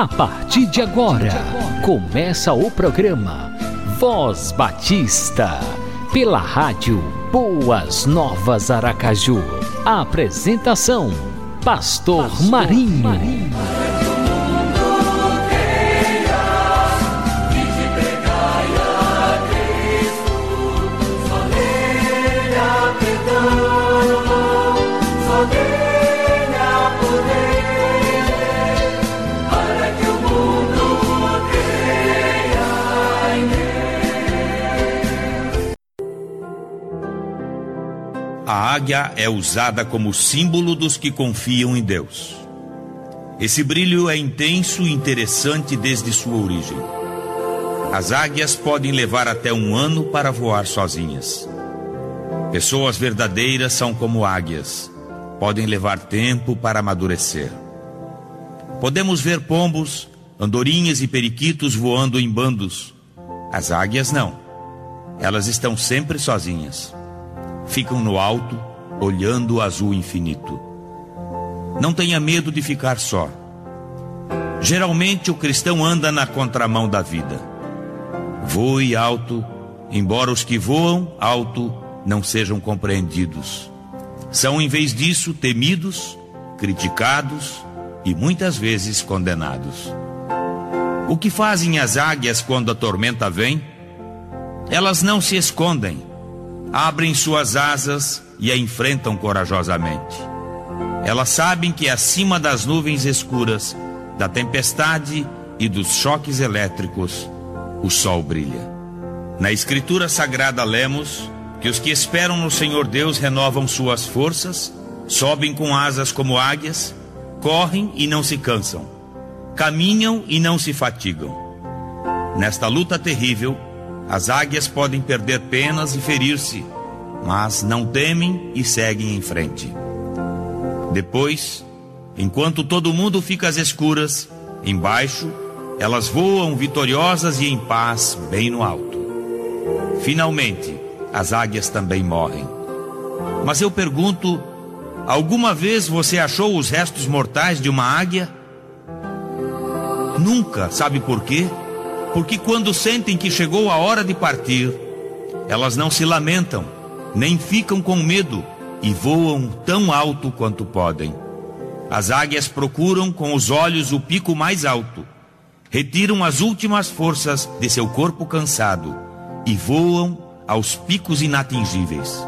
A partir de agora, começa o programa Voz Batista, pela rádio Boas Novas Aracaju. A apresentação: Pastor, Pastor Marinho. Marinho. Águia é usada como símbolo dos que confiam em Deus. Esse brilho é intenso e interessante desde sua origem. As águias podem levar até um ano para voar sozinhas. Pessoas verdadeiras são como águias, podem levar tempo para amadurecer. Podemos ver pombos, andorinhas e periquitos voando em bandos. As águias não. Elas estão sempre sozinhas ficam no alto, olhando o azul infinito. Não tenha medo de ficar só. Geralmente o cristão anda na contramão da vida. Voe alto, embora os que voam alto não sejam compreendidos. São, em vez disso, temidos, criticados e muitas vezes condenados. O que fazem as águias quando a tormenta vem? Elas não se escondem, abrem suas asas e a enfrentam corajosamente. Elas sabem que acima das nuvens escuras, da tempestade e dos choques elétricos, o sol brilha. Na Escritura Sagrada lemos que os que esperam no Senhor Deus renovam suas forças, sobem com asas como águias, correm e não se cansam, caminham e não se fatigam. Nesta luta terrível, as águias podem perder penas e ferir-se, mas não temem e seguem em frente. Depois, enquanto todo mundo fica às escuras, embaixo, elas voam vitoriosas e em paz bem no alto. Finalmente, as águias também morrem. Mas eu pergunto: alguma vez você achou os restos mortais de uma águia? Nunca, sabe por quê? Porque quando sentem que chegou a hora de partir, elas não se lamentam, nem ficam com medo e voam tão alto quanto podem. As águias procuram com os olhos o pico mais alto, retiram as últimas forças de seu corpo cansado e voam aos picos inatingíveis.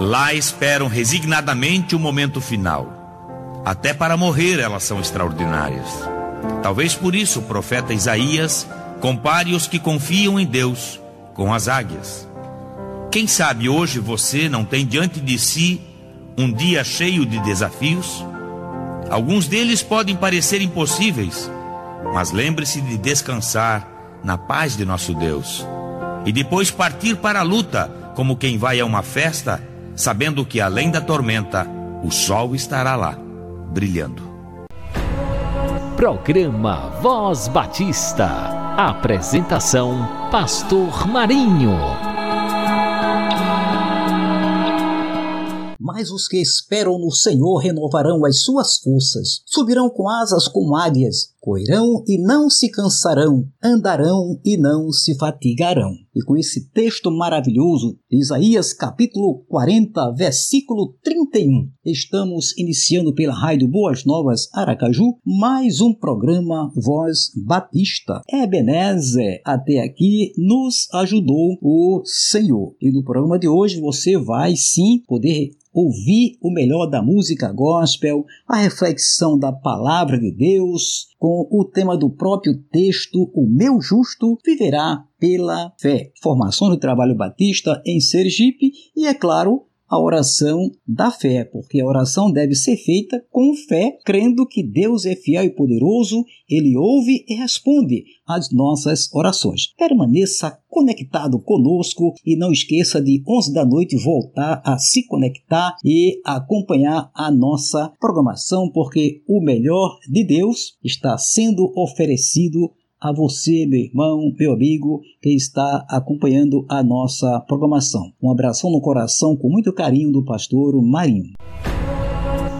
Lá esperam resignadamente o momento final. Até para morrer elas são extraordinárias. Talvez por isso o profeta Isaías Compare os que confiam em Deus com as águias. Quem sabe hoje você não tem diante de si um dia cheio de desafios? Alguns deles podem parecer impossíveis, mas lembre-se de descansar na paz de nosso Deus e depois partir para a luta como quem vai a uma festa, sabendo que além da tormenta, o sol estará lá, brilhando. Programa Voz Batista. Apresentação: Pastor Marinho. Mas os que esperam no Senhor renovarão as suas forças, subirão com asas como águias, correrão e não se cansarão, andarão e não se fatigarão. E com esse texto maravilhoso, Isaías capítulo 40, versículo 31, estamos iniciando pela Rádio Boas Novas Aracaju mais um programa Voz Batista. Ebenezer, até aqui nos ajudou o Senhor. E no programa de hoje você vai sim poder ouvir o melhor da música gospel, a reflexão da palavra de Deus, com o tema do próprio texto, O Meu Justo Viverá pela Fé. Formação do Trabalho Batista em Sergipe e, é claro, a oração da fé, porque a oração deve ser feita com fé, crendo que Deus é fiel e poderoso, ele ouve e responde às nossas orações. Permaneça conectado conosco e não esqueça de 11 da noite voltar a se conectar e acompanhar a nossa programação, porque o melhor de Deus está sendo oferecido a você, meu irmão, meu amigo, que está acompanhando a nossa programação. Um abração no coração com muito carinho do pastor Marinho.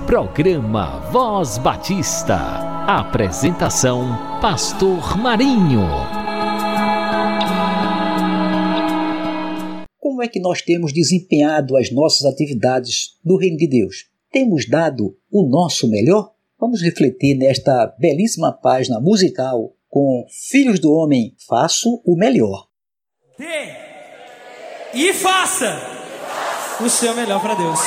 Programa Voz Batista. Apresentação Pastor Marinho. Como é que nós temos desempenhado as nossas atividades no Reino de Deus? Temos dado o nosso melhor? Vamos refletir nesta belíssima página musical com Filhos do Homem, faço o melhor. Dê e faça o seu melhor para Deus.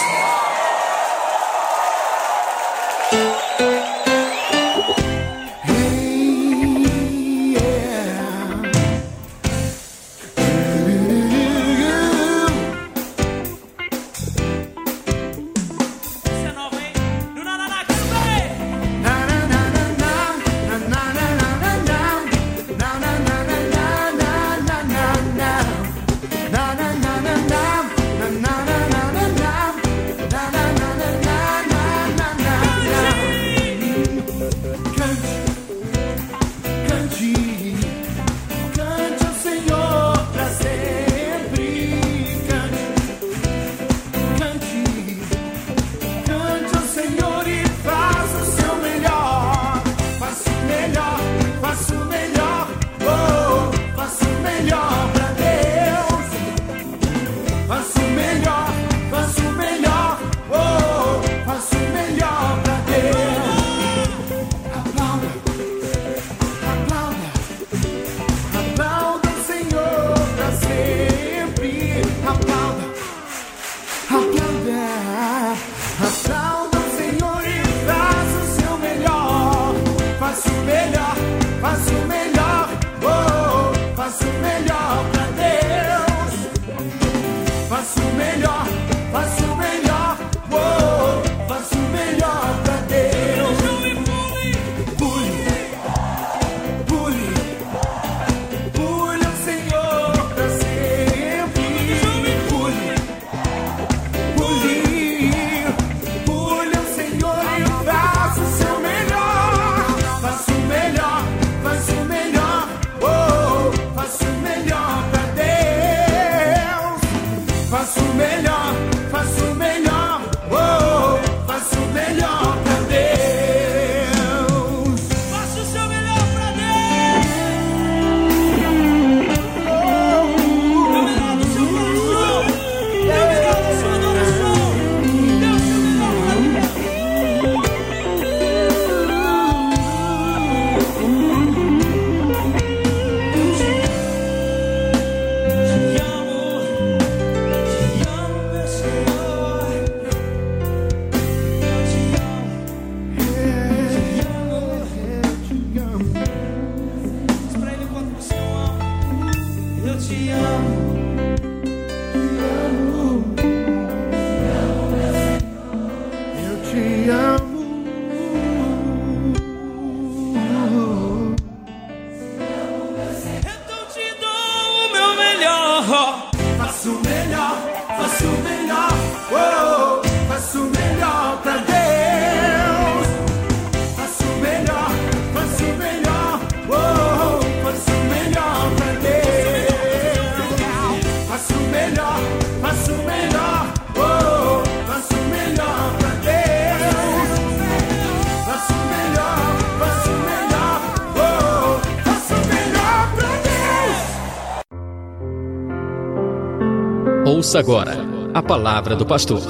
Ouça agora a palavra do pastor.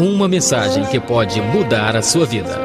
Uma mensagem que pode mudar a sua vida.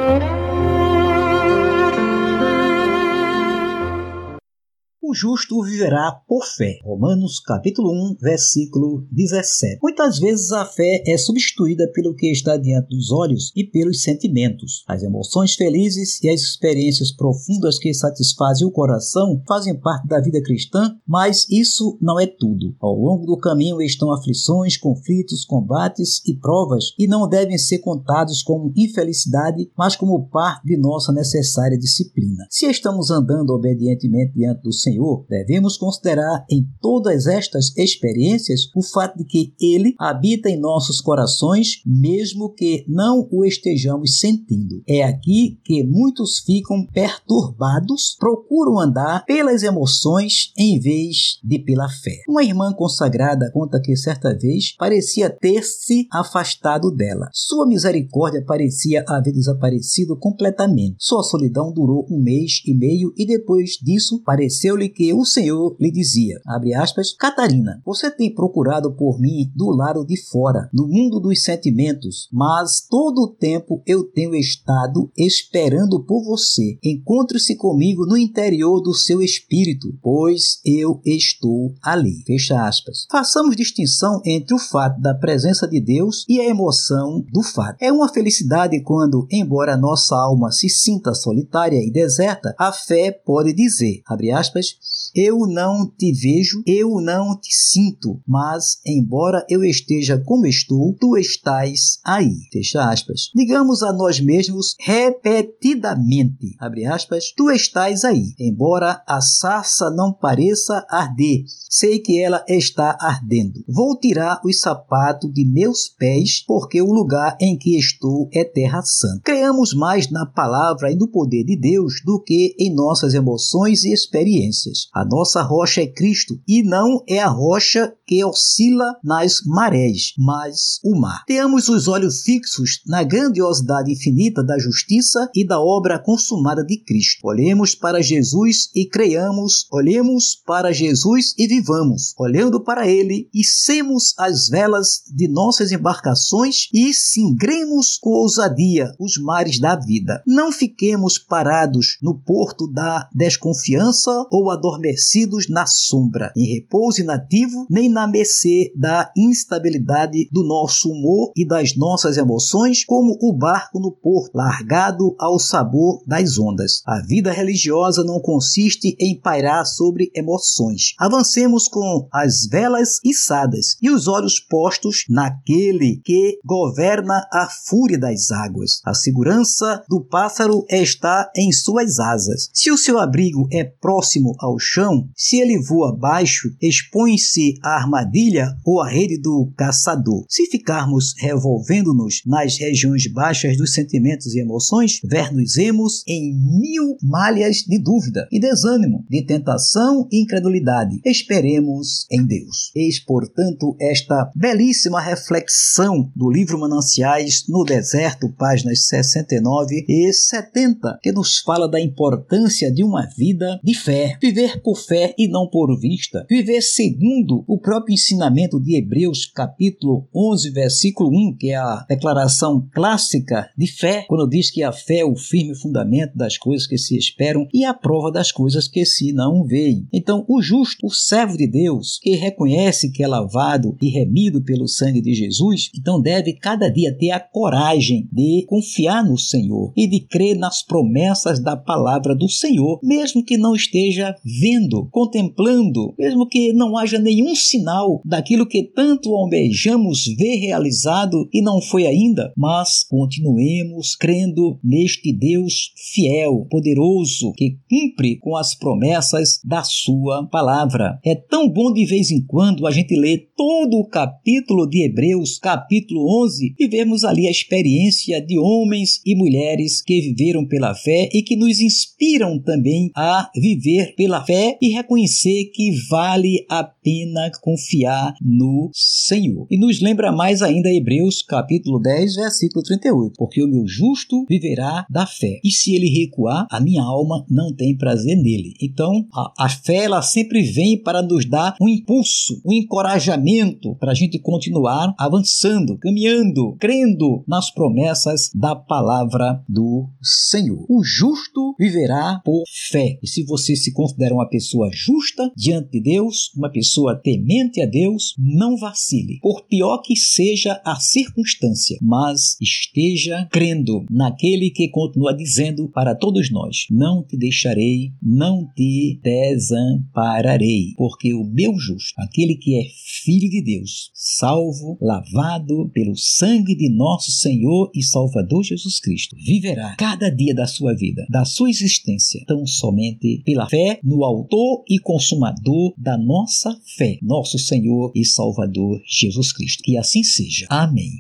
Justo viverá por fé. Romanos capítulo 1, versículo 17. Muitas vezes a fé é substituída pelo que está diante dos olhos e pelos sentimentos. As emoções felizes e as experiências profundas que satisfazem o coração fazem parte da vida cristã, mas isso não é tudo. Ao longo do caminho estão aflições, conflitos, combates e provas e não devem ser contados como infelicidade, mas como parte de nossa necessária disciplina. Se estamos andando obedientemente diante do Senhor, Devemos considerar em todas estas experiências o fato de que Ele habita em nossos corações, mesmo que não o estejamos sentindo. É aqui que muitos ficam perturbados, procuram andar pelas emoções em vez de pela fé. Uma irmã consagrada conta que certa vez parecia ter-se afastado dela. Sua misericórdia parecia haver desaparecido completamente. Sua solidão durou um mês e meio e depois disso pareceu-lhe que o Senhor lhe dizia, aspas, Catarina, você tem procurado por mim do lado de fora, no mundo dos sentimentos, mas todo o tempo eu tenho estado esperando por você. Encontre-se comigo no interior do seu espírito, pois eu estou ali. Fecha aspas. Façamos distinção entre o fato da presença de Deus e a emoção do fato. É uma felicidade quando, embora nossa alma se sinta solitária e deserta, a fé pode dizer, abre aspas, eu não te vejo, eu não te sinto, mas embora eu esteja como estou, tu estás aí. Fecha aspas. Digamos a nós mesmos repetidamente, abre aspas, tu estás aí. Embora a sarça não pareça arder, sei que ela está ardendo. Vou tirar os sapatos de meus pés, porque o lugar em que estou é terra santa. Creamos mais na palavra e no poder de Deus do que em nossas emoções e experiências. A nossa rocha é Cristo e não é a rocha que oscila nas marés, mas o mar. Tenhamos os olhos fixos na grandiosidade infinita da justiça e da obra consumada de Cristo. Olhemos para Jesus e creiamos, olhemos para Jesus e vivamos, olhando para ele e semos as velas de nossas embarcações e singremos com ousadia os mares da vida. Não fiquemos parados no porto da desconfiança ou adormecidos adormecidos na sombra, em repouso inativo, nem na mercê da instabilidade do nosso humor e das nossas emoções, como o barco no porto, largado ao sabor das ondas. A vida religiosa não consiste em pairar sobre emoções. Avancemos com as velas içadas e os olhos postos naquele que governa a fúria das águas. A segurança do pássaro está em suas asas. Se o seu abrigo é próximo ao chão, se ele voa baixo, expõe-se à armadilha ou à rede do caçador. Se ficarmos revolvendo-nos nas regiões baixas dos sentimentos e emoções, ver-nos-emos em mil malhas de dúvida e desânimo, de tentação e incredulidade. Esperemos em Deus. Eis, portanto, esta belíssima reflexão do livro Mananciais no Deserto, páginas 69 e 70, que nos fala da importância de uma vida de fé, viver por fé e não por vista. Viver segundo o próprio ensinamento de Hebreus, capítulo 11, versículo 1, que é a declaração clássica de fé, quando diz que a fé é o firme fundamento das coisas que se esperam e a prova das coisas que se não veem. Então, o justo, o servo de Deus, que reconhece que é lavado e remido pelo sangue de Jesus, então deve cada dia ter a coragem de confiar no Senhor e de crer nas promessas da palavra do Senhor, mesmo que não esteja vendo contemplando, mesmo que não haja nenhum sinal daquilo que tanto almejamos ver realizado e não foi ainda, mas continuemos crendo neste Deus fiel, poderoso, que cumpre com as promessas da sua palavra. É tão bom de vez em quando a gente ler todo o capítulo de Hebreus, capítulo 11, e vermos ali a experiência de homens e mulheres que viveram pela fé e que nos inspiram também a viver pela fé fé e reconhecer que vale a pena confiar no Senhor. E nos lembra mais ainda Hebreus capítulo 10, versículo 38, porque o meu justo viverá da fé, e se ele recuar, a minha alma não tem prazer nele. Então, a, a fé ela sempre vem para nos dar um impulso, um encorajamento para a gente continuar avançando, caminhando, crendo nas promessas da palavra do Senhor. O justo viverá por fé. E se você se considera considera uma pessoa justa diante de Deus, uma pessoa temente a Deus, não vacile, por pior que seja a circunstância, mas esteja crendo naquele que continua dizendo para todos nós: Não te deixarei, não te desampararei, porque o meu justo, aquele que é filho de Deus, salvo, lavado pelo sangue de nosso Senhor e Salvador Jesus Cristo, viverá cada dia da sua vida, da sua existência, tão somente pela fé no no autor e consumador da nossa fé, nosso Senhor e Salvador Jesus Cristo. Que assim seja. Amém.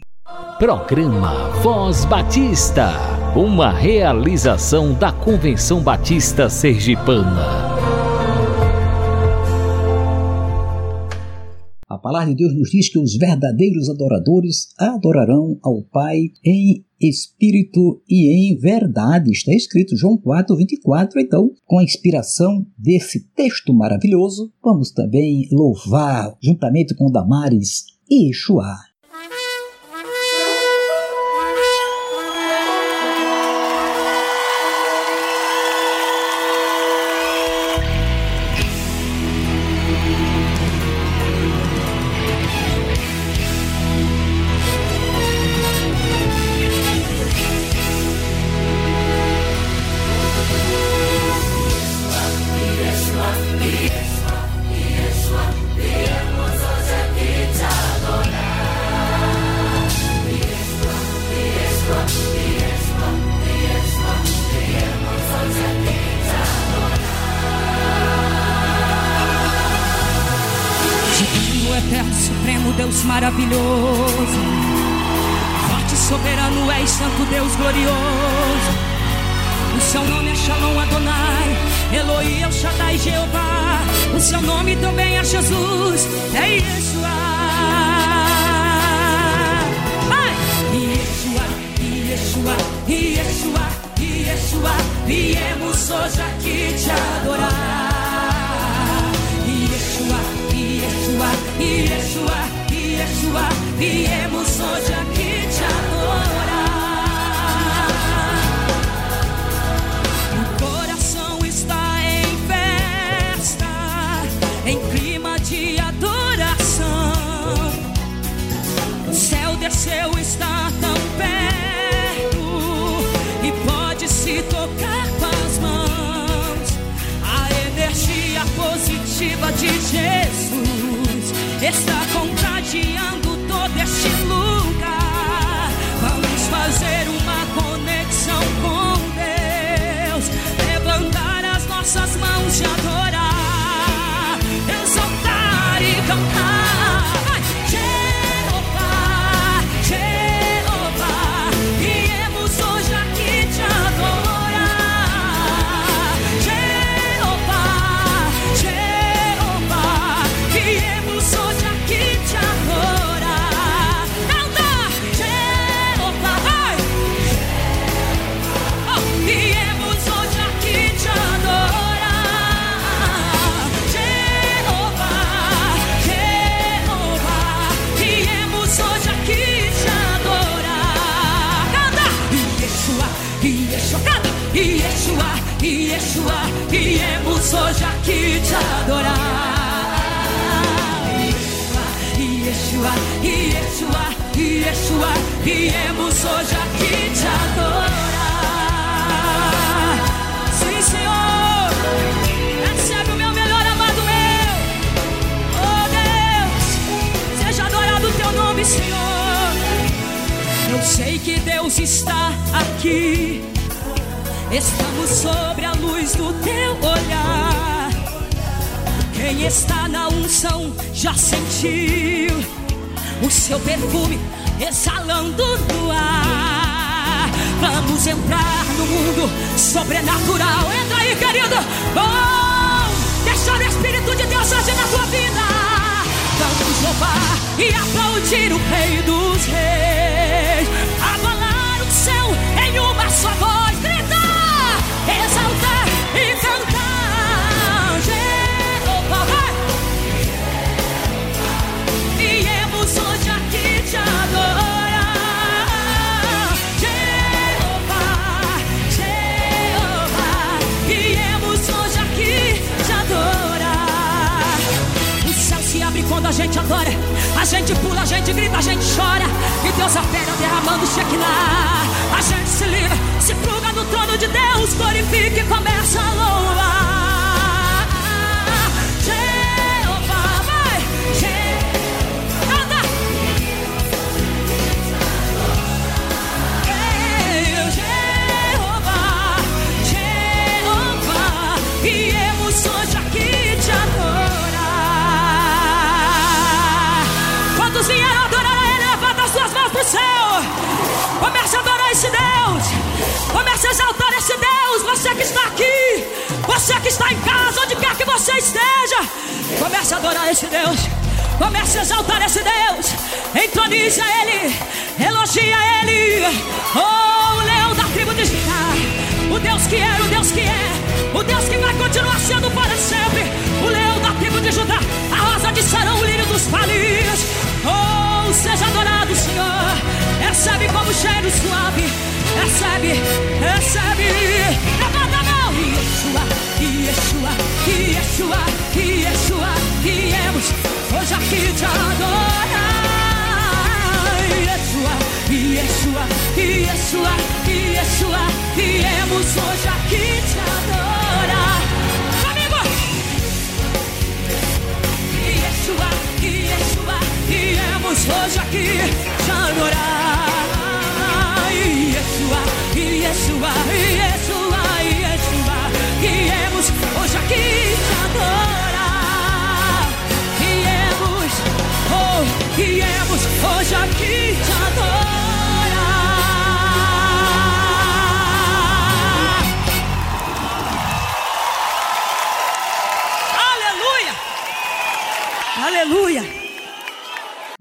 Programa Voz Batista, uma realização da Convenção Batista Sergipana. palavra de Deus nos diz que os verdadeiros adoradores adorarão ao Pai em espírito e em verdade. Está escrito João 4, 24. Então, com a inspiração desse texto maravilhoso, vamos também louvar, juntamente com Damares e Yeshua. Yeshua, Yeshua, Yeshua. rodeando todo este lugar. Vamos fazer Yeshua, viemos hoje aqui te adorar. Yeshua, Yeshua, Yeshua, viemos hoje aqui te adorar. Sim, Senhor, recebe o meu melhor amado meu. Oh Deus, seja adorado o teu nome, Senhor. Eu sei que Deus está aqui Estamos sobre a luz do teu olhar. Quem está na unção já sentiu o seu perfume exalando no ar. Vamos entrar no mundo sobrenatural. Entra aí, querido. Bom, deixa o Espírito de Deus hoje na tua vida. Vamos louvar e aplaudir o Rei dos Reis. Abalar o céu em uma só voz. gente adora, a gente pula, a gente grita, a gente chora. E Deus é opera derramando o Shekinah. A gente se livra, se pluga no trono de Deus, glorifique você que está aqui, você que está em casa, onde quer que você esteja, comece a adorar esse Deus, comece a exaltar esse Deus, entroniza Ele, elogia Ele, oh, o leão da tribo de Judá, o Deus que era, o Deus que é, o Deus que vai continuar sendo para sempre, o leão da tribo de Judá, a rosa de Sarão, o lírio dos Palis, oh, seja adorado, Senhor, recebe como cheiro suave, recebe, Viemos hoje aqui te adorar. Amigo! Yeshua, Yeshua. Viemos hoje aqui te adorar. Yeshua, Yeshua, Yeshua, Yeshua. Viemos hoje aqui te adorar. Viemos, oh, viemos hoje aqui te adorar. Aleluia!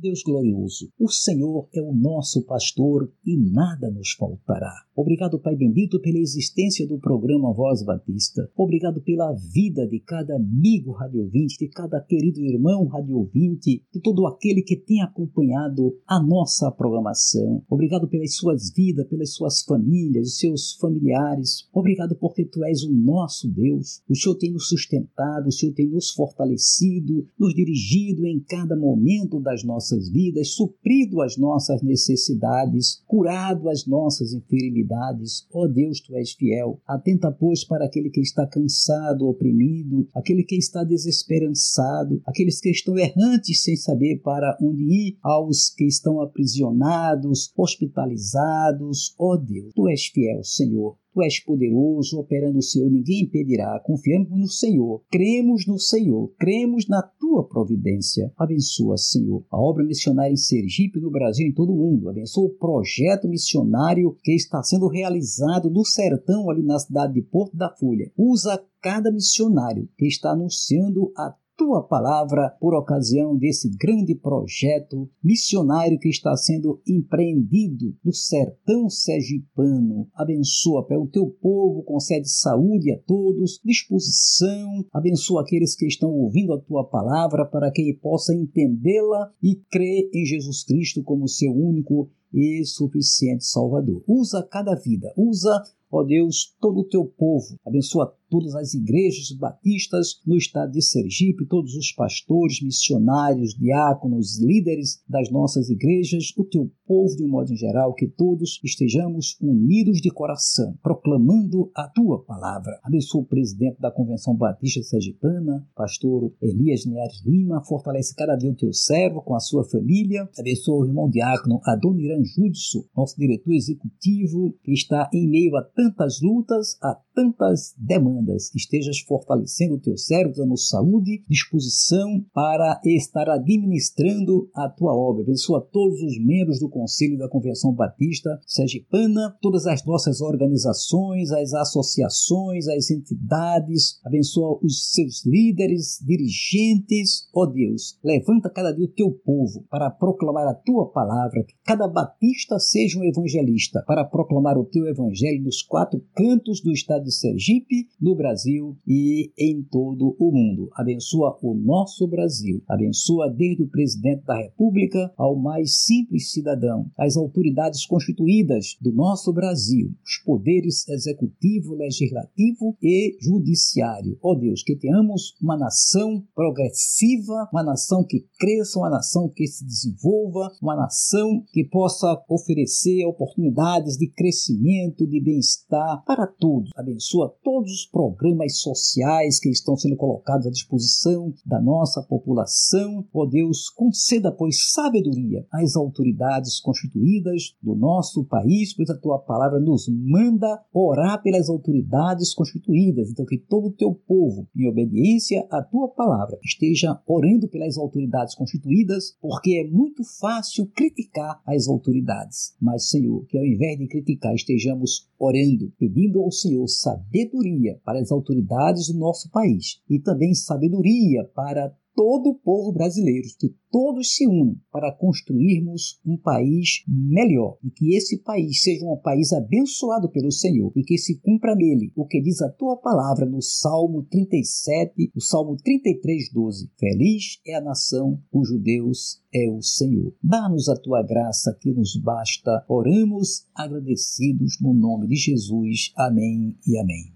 Deus glorioso, o Senhor é o nosso pastor e nada nos faltará. Obrigado, Pai bendito, pela existência do programa Voz Batista. Obrigado pela vida de cada amigo radiovinte, de cada querido irmão radiovinte, de todo aquele que tem acompanhado a nossa programação. Obrigado pelas suas vidas, pelas suas famílias, os seus familiares. Obrigado porque Tu és o nosso Deus. O Senhor tem nos sustentado, o Senhor tem nos fortalecido, nos dirigido em cada momento das nossas vidas, suprido as nossas necessidades, curado as nossas enfermidades. Ó oh Deus, tu és fiel. Atenta, pois, para aquele que está cansado, oprimido, aquele que está desesperançado, aqueles que estão errantes sem saber para onde ir, aos que estão aprisionados, hospitalizados. Ó oh Deus, tu és fiel, Senhor. Tu és poderoso, operando o Senhor, ninguém impedirá. Confiamos no Senhor, cremos no Senhor, cremos na tua providência. Abençoa, Senhor, a obra missionária em Sergipe, no Brasil e em todo o mundo. Abençoa o projeto missionário que está sendo realizado no sertão, ali na cidade de Porto da Folha. Usa cada missionário que está anunciando a tua palavra por ocasião desse grande projeto missionário que está sendo empreendido no sertão sergipano. Abençoa pelo teu povo, concede saúde a todos, disposição, abençoa aqueles que estão ouvindo a tua palavra para que possa entendê-la e crer em Jesus Cristo como seu único e suficiente Salvador. Usa cada vida, usa Ó Deus, todo o teu povo, abençoa todas as igrejas batistas no estado de Sergipe, todos os pastores, missionários, diáconos, líderes das nossas igrejas, o teu povo de um modo em geral, que todos estejamos unidos de coração, proclamando a tua palavra. Abençoa o presidente da Convenção Batista Sergipana, pastor Elias Neares Lima, fortalece cada dia o teu servo com a sua família. Abençoa o irmão diácono Adoniran Júdice, nosso diretor executivo, que está em meio a tantas lutas, a tantas demandas. Estejas fortalecendo o teu servo, dando saúde, disposição para estar administrando a tua obra. Abençoa todos os membros do Conselho da Convenção Batista Sergipana, todas as nossas organizações, as associações, as entidades. Abençoa os seus líderes, dirigentes. Ó oh Deus, levanta cada dia o teu povo para proclamar a tua palavra. Que cada batista seja um evangelista para proclamar o teu evangelho nos quatro cantos do estado de Sergipe, no Brasil e em todo o mundo. Abençoa o nosso Brasil. Abençoa desde o presidente da República ao mais simples cidadão, as autoridades constituídas do nosso Brasil, os poderes executivo, legislativo e judiciário. Ó oh Deus, que tenhamos uma nação progressiva, uma nação que cresça, uma nação que se desenvolva, uma nação que possa oferecer oportunidades de crescimento, de bem-estar para todos. Abençoa todos os programas sociais que estão sendo colocados à disposição da nossa população. Ó oh Deus, conceda, pois, sabedoria às autoridades constituídas do nosso país, pois a tua palavra nos manda orar pelas autoridades constituídas. Então, que todo o teu povo, em obediência à tua palavra, esteja orando pelas autoridades constituídas, porque é muito fácil criticar as autoridades. Mas, Senhor, que ao invés de criticar, estejamos orando, pedindo ao Senhor sabedoria para as autoridades do nosso país e também sabedoria para todo o povo brasileiro, que todos se unam para construirmos um país melhor e que esse país seja um país abençoado pelo Senhor e que se cumpra nele o que diz a tua palavra no Salmo 37, o Salmo 33, 12. Feliz é a nação cujo Deus é o Senhor. Dá-nos a tua graça que nos basta. Oramos agradecidos no nome de Jesus. Amém e amém.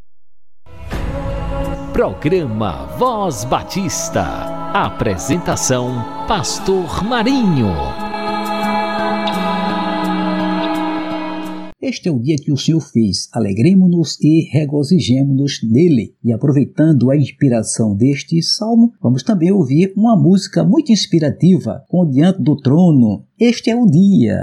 Programa Voz Batista. Apresentação: Pastor Marinho. Este é o dia que o Senhor fez. Alegremos-nos e regozijemos-nos nele. E aproveitando a inspiração deste salmo, vamos também ouvir uma música muito inspirativa com Diante do Trono. Este é o dia.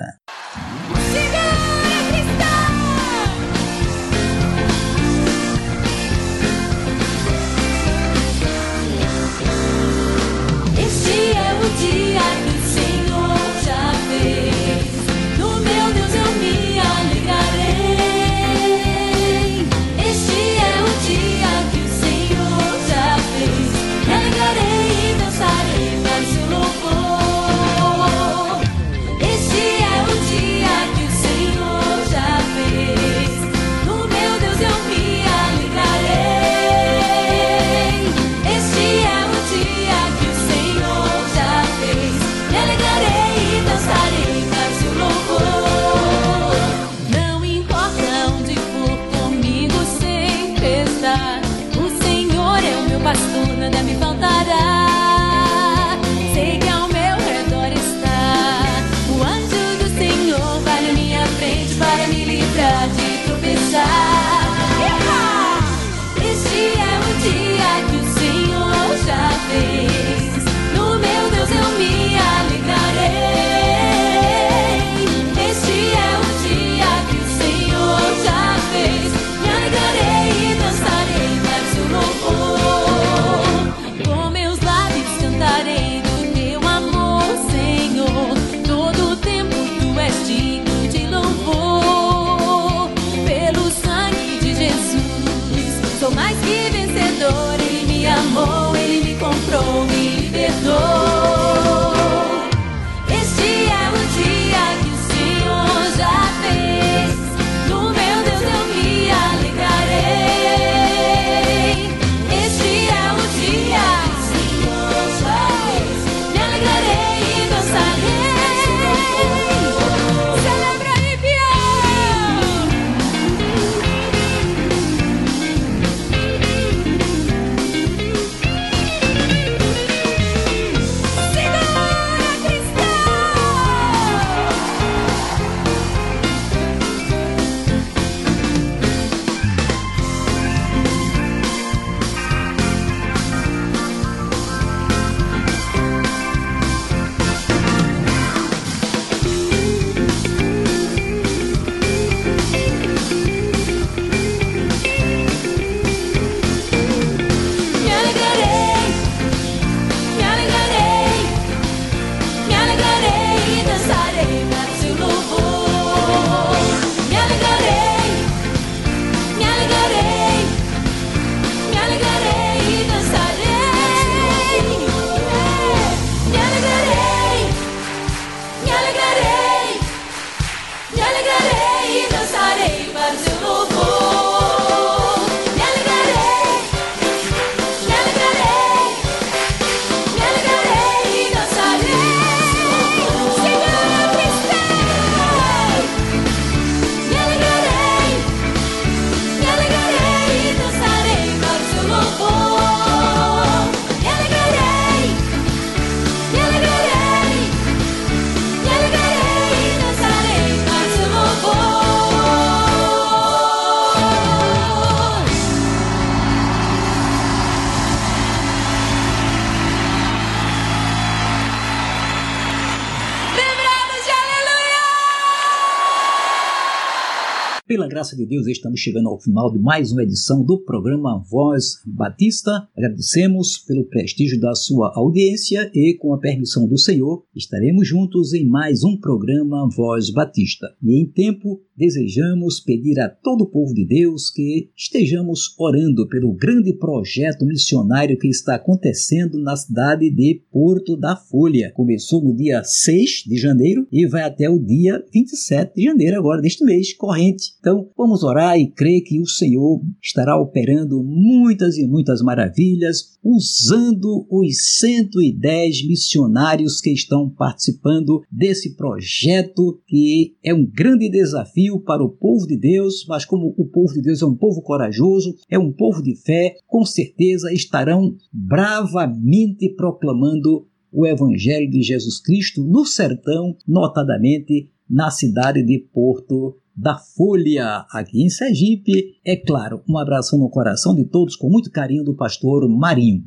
Graça de Deus, estamos chegando ao final de mais uma edição do programa Voz Batista. Agradecemos pelo prestígio da sua audiência e, com a permissão do Senhor, estaremos juntos em mais um programa Voz Batista. E em tempo, desejamos pedir a todo o povo de Deus que estejamos orando pelo grande projeto missionário que está acontecendo na cidade de Porto da Folha. Começou no dia 6 de janeiro e vai até o dia 27 de janeiro agora deste mês corrente. Então, vamos orar e crer que o Senhor estará operando muitas e muitas maravilhas, usando os 110 missionários que estão participando desse projeto que é um grande desafio para o povo de Deus, mas como o povo de Deus é um povo corajoso, é um povo de fé, com certeza estarão bravamente proclamando o Evangelho de Jesus Cristo no sertão, notadamente na cidade de Porto da Folha, aqui em Sergipe. É claro, um abraço no coração de todos, com muito carinho, do pastor Marinho.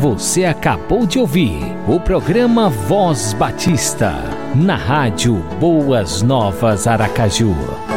Você acabou de ouvir o programa Voz Batista, na rádio Boas Novas Aracaju.